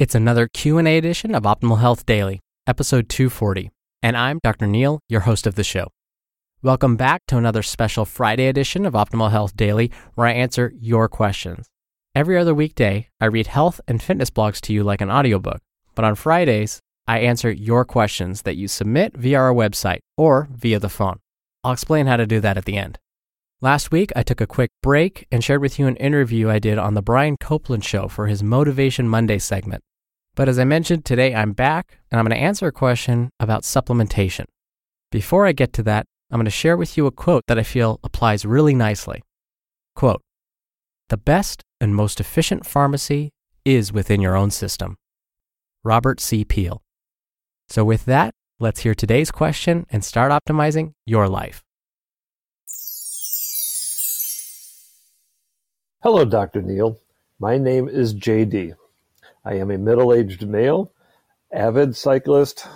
It's another Q&A edition of Optimal Health Daily, episode 240, and I'm Dr. Neal, your host of the show. Welcome back to another special Friday edition of Optimal Health Daily, where I answer your questions. Every other weekday, I read health and fitness blogs to you like an audiobook, but on Fridays, I answer your questions that you submit via our website or via the phone. I'll explain how to do that at the end. Last week, I took a quick break and shared with you an interview I did on The Brian Copeland Show for his Motivation Monday segment. But as I mentioned, today I'm back and I'm going to answer a question about supplementation. Before I get to that, I'm going to share with you a quote that I feel applies really nicely. Quote The best and most efficient pharmacy is within your own system. Robert C. Peale. So, with that, let's hear today's question and start optimizing your life. Hello, Dr. Neal. My name is JD. I am a middle aged male, avid cyclist,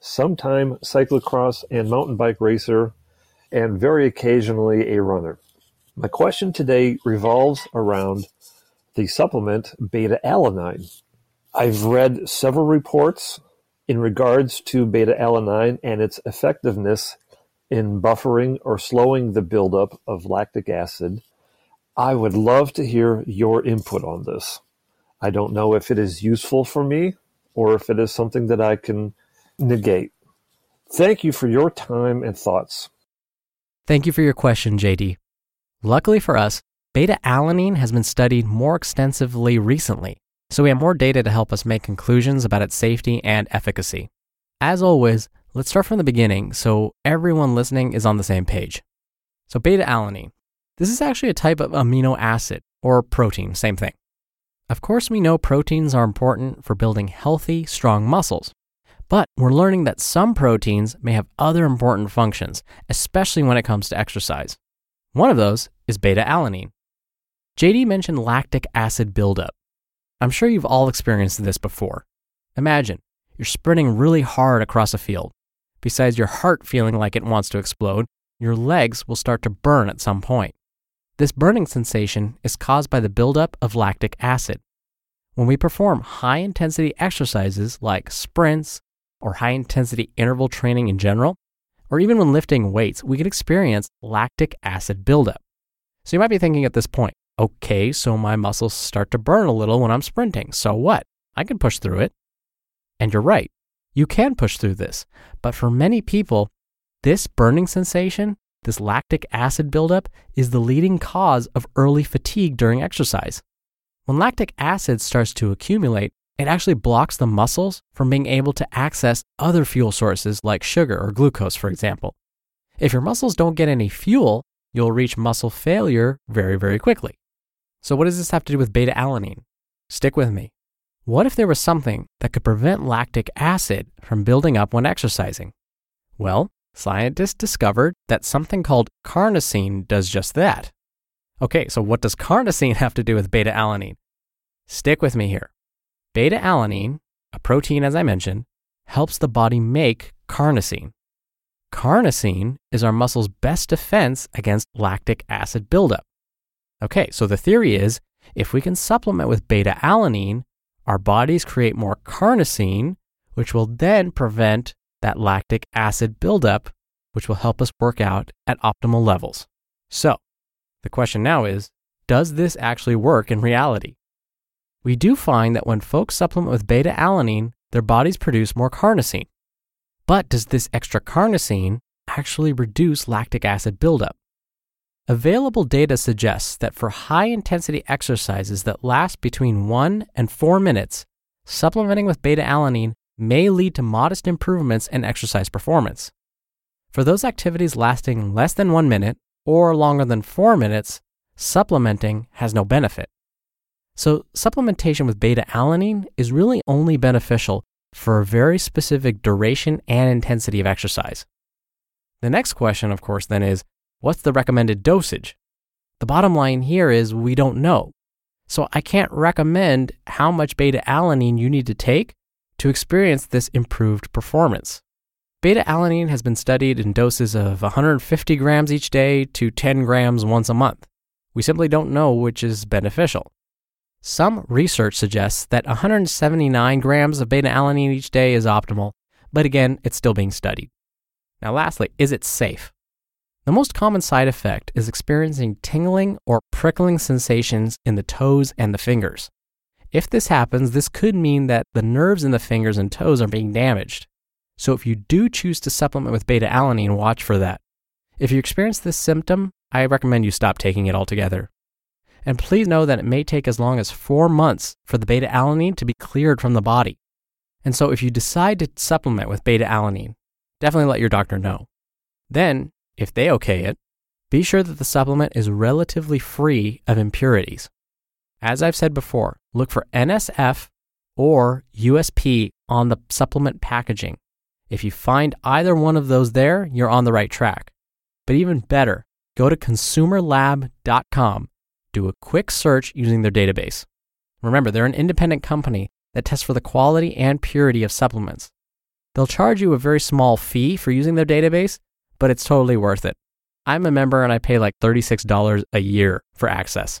sometime cyclocross and mountain bike racer, and very occasionally a runner. My question today revolves around the supplement beta alanine. I've read several reports in regards to beta alanine and its effectiveness in buffering or slowing the buildup of lactic acid. I would love to hear your input on this. I don't know if it is useful for me or if it is something that I can negate. Thank you for your time and thoughts. Thank you for your question, JD. Luckily for us, beta alanine has been studied more extensively recently, so we have more data to help us make conclusions about its safety and efficacy. As always, let's start from the beginning so everyone listening is on the same page. So, beta alanine. This is actually a type of amino acid or protein, same thing. Of course, we know proteins are important for building healthy, strong muscles. But we're learning that some proteins may have other important functions, especially when it comes to exercise. One of those is beta alanine. JD mentioned lactic acid buildup. I'm sure you've all experienced this before. Imagine you're sprinting really hard across a field. Besides your heart feeling like it wants to explode, your legs will start to burn at some point. This burning sensation is caused by the buildup of lactic acid. When we perform high intensity exercises like sprints, or high intensity interval training in general, or even when lifting weights, we can experience lactic acid buildup. So you might be thinking at this point, okay, so my muscles start to burn a little when I'm sprinting. So what? I can push through it. And you're right, you can push through this. But for many people, this burning sensation, this lactic acid buildup, is the leading cause of early fatigue during exercise. When lactic acid starts to accumulate, it actually blocks the muscles from being able to access other fuel sources like sugar or glucose, for example. If your muscles don't get any fuel, you'll reach muscle failure very, very quickly. So, what does this have to do with beta alanine? Stick with me. What if there was something that could prevent lactic acid from building up when exercising? Well, scientists discovered that something called carnosine does just that. Okay, so what does carnosine have to do with beta alanine? Stick with me here. Beta alanine, a protein as I mentioned, helps the body make carnosine. Carnosine is our muscle's best defense against lactic acid buildup. Okay, so the theory is if we can supplement with beta alanine, our bodies create more carnosine, which will then prevent that lactic acid buildup, which will help us work out at optimal levels. So, the question now is does this actually work in reality? we do find that when folks supplement with beta alanine, their bodies produce more carnosine. But does this extra carnosine actually reduce lactic acid buildup? Available data suggests that for high intensity exercises that last between 1 and 4 minutes, supplementing with beta alanine may lead to modest improvements in exercise performance. For those activities lasting less than 1 minute or longer than 4 minutes, supplementing has no benefit. So, supplementation with beta alanine is really only beneficial for a very specific duration and intensity of exercise. The next question, of course, then is what's the recommended dosage? The bottom line here is we don't know. So, I can't recommend how much beta alanine you need to take to experience this improved performance. Beta alanine has been studied in doses of 150 grams each day to 10 grams once a month. We simply don't know which is beneficial. Some research suggests that 179 grams of beta alanine each day is optimal, but again, it's still being studied. Now, lastly, is it safe? The most common side effect is experiencing tingling or prickling sensations in the toes and the fingers. If this happens, this could mean that the nerves in the fingers and toes are being damaged. So, if you do choose to supplement with beta alanine, watch for that. If you experience this symptom, I recommend you stop taking it altogether. And please know that it may take as long as four months for the beta alanine to be cleared from the body. And so if you decide to supplement with beta alanine, definitely let your doctor know. Then, if they okay it, be sure that the supplement is relatively free of impurities. As I've said before, look for NSF or USP on the supplement packaging. If you find either one of those there, you're on the right track. But even better, go to consumerlab.com do a quick search using their database. Remember, they're an independent company that tests for the quality and purity of supplements. They'll charge you a very small fee for using their database, but it's totally worth it. I'm a member and I pay like $36 a year for access,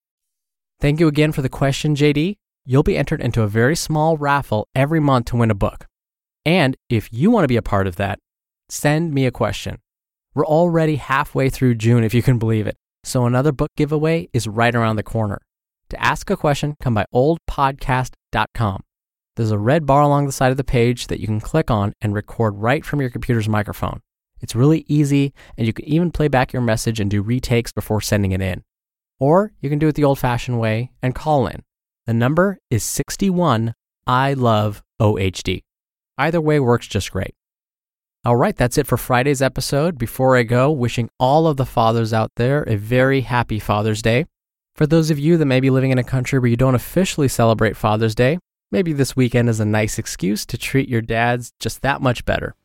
Thank you again for the question, JD. You'll be entered into a very small raffle every month to win a book. And if you want to be a part of that, send me a question. We're already halfway through June, if you can believe it. So another book giveaway is right around the corner. To ask a question, come by oldpodcast.com. There's a red bar along the side of the page that you can click on and record right from your computer's microphone. It's really easy, and you can even play back your message and do retakes before sending it in. Or you can do it the old fashioned way and call in. The number is 61 I love OHD. Either way works just great. All right, that's it for Friday's episode. Before I go, wishing all of the fathers out there a very happy Father's Day. For those of you that may be living in a country where you don't officially celebrate Father's Day, maybe this weekend is a nice excuse to treat your dads just that much better.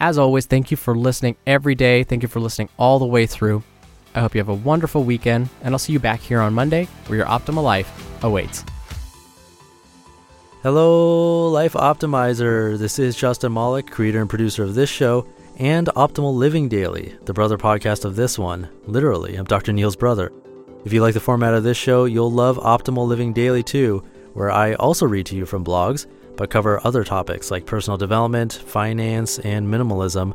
As always, thank you for listening every day. Thank you for listening all the way through. I hope you have a wonderful weekend, and I'll see you back here on Monday where your optimal life awaits. Hello, Life Optimizer. This is Justin Malik, creator and producer of this show and Optimal Living Daily, the brother podcast of this one. Literally, I'm Dr. Neal's brother. If you like the format of this show, you'll love Optimal Living Daily too, where I also read to you from blogs, but cover other topics like personal development, finance, and minimalism